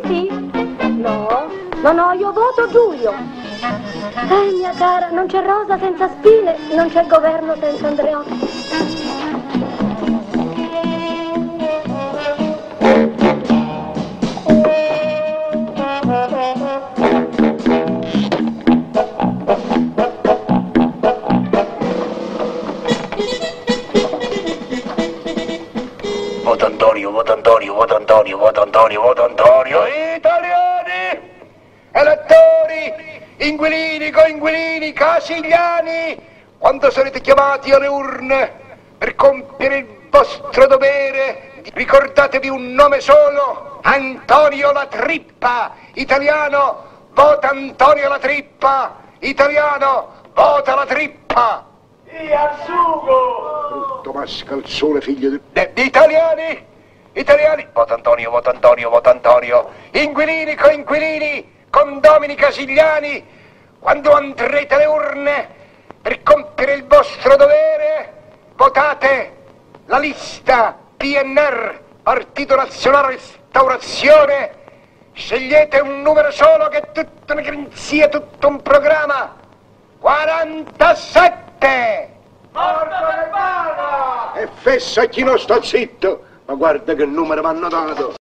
sì, sì. No, no, no, io voto Giulio. Eh, mia cara, non c'è Rosa senza spine, non c'è governo senza Andreotti. Voto Antonio, voto Antonio, voto Antonio, voto Antonio, voto Antonio. Italiani! Elettori! Inquilini, coinquilini, casigliani! Quando sarete chiamati alle urne per compiere il vostro dovere, ricordatevi un nome solo, Antonio La Trippa, italiano, vota Antonio La Trippa, italiano, vota La Trippa! Brutto mascalzone, figlio di... Eh, italiani! Italiani! Vota Antonio, vota Antonio, vota Antonio! Inquilini, coinquilini, condomini casigliani, quando andrete alle urne per compiere il vostro dovere, votate la lista PNR, Partito Nazionale Restaurazione, scegliete un numero solo che è tutta una garanzia, tutto un programma. 47! E fessa chi non sta zitto, ma guarda che numero mi hanno dato.